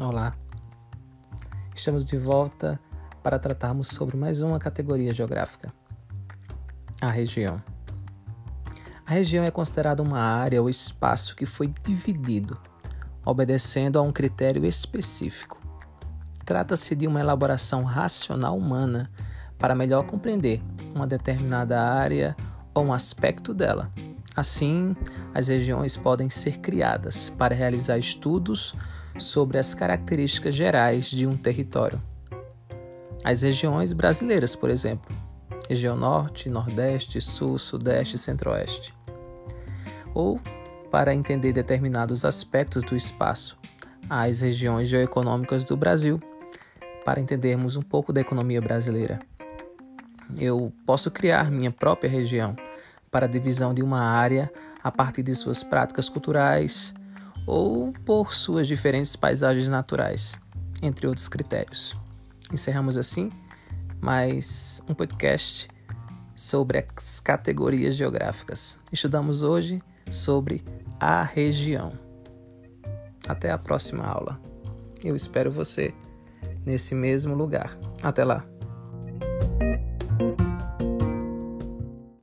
Olá, estamos de volta para tratarmos sobre mais uma categoria geográfica, a região. A região é considerada uma área ou espaço que foi dividido, obedecendo a um critério específico. Trata-se de uma elaboração racional humana para melhor compreender uma determinada área ou um aspecto dela. Assim, as regiões podem ser criadas para realizar estudos sobre as características gerais de um território. As regiões brasileiras, por exemplo, região Norte, Nordeste, Sul, Sudeste e Centro-Oeste. Ou para entender determinados aspectos do espaço, as regiões geoeconômicas do Brasil, para entendermos um pouco da economia brasileira. Eu posso criar minha própria região para a divisão de uma área a partir de suas práticas culturais ou por suas diferentes paisagens naturais, entre outros critérios. Encerramos assim mais um podcast sobre as categorias geográficas. Estudamos hoje sobre a região. Até a próxima aula. Eu espero você nesse mesmo lugar. Até lá.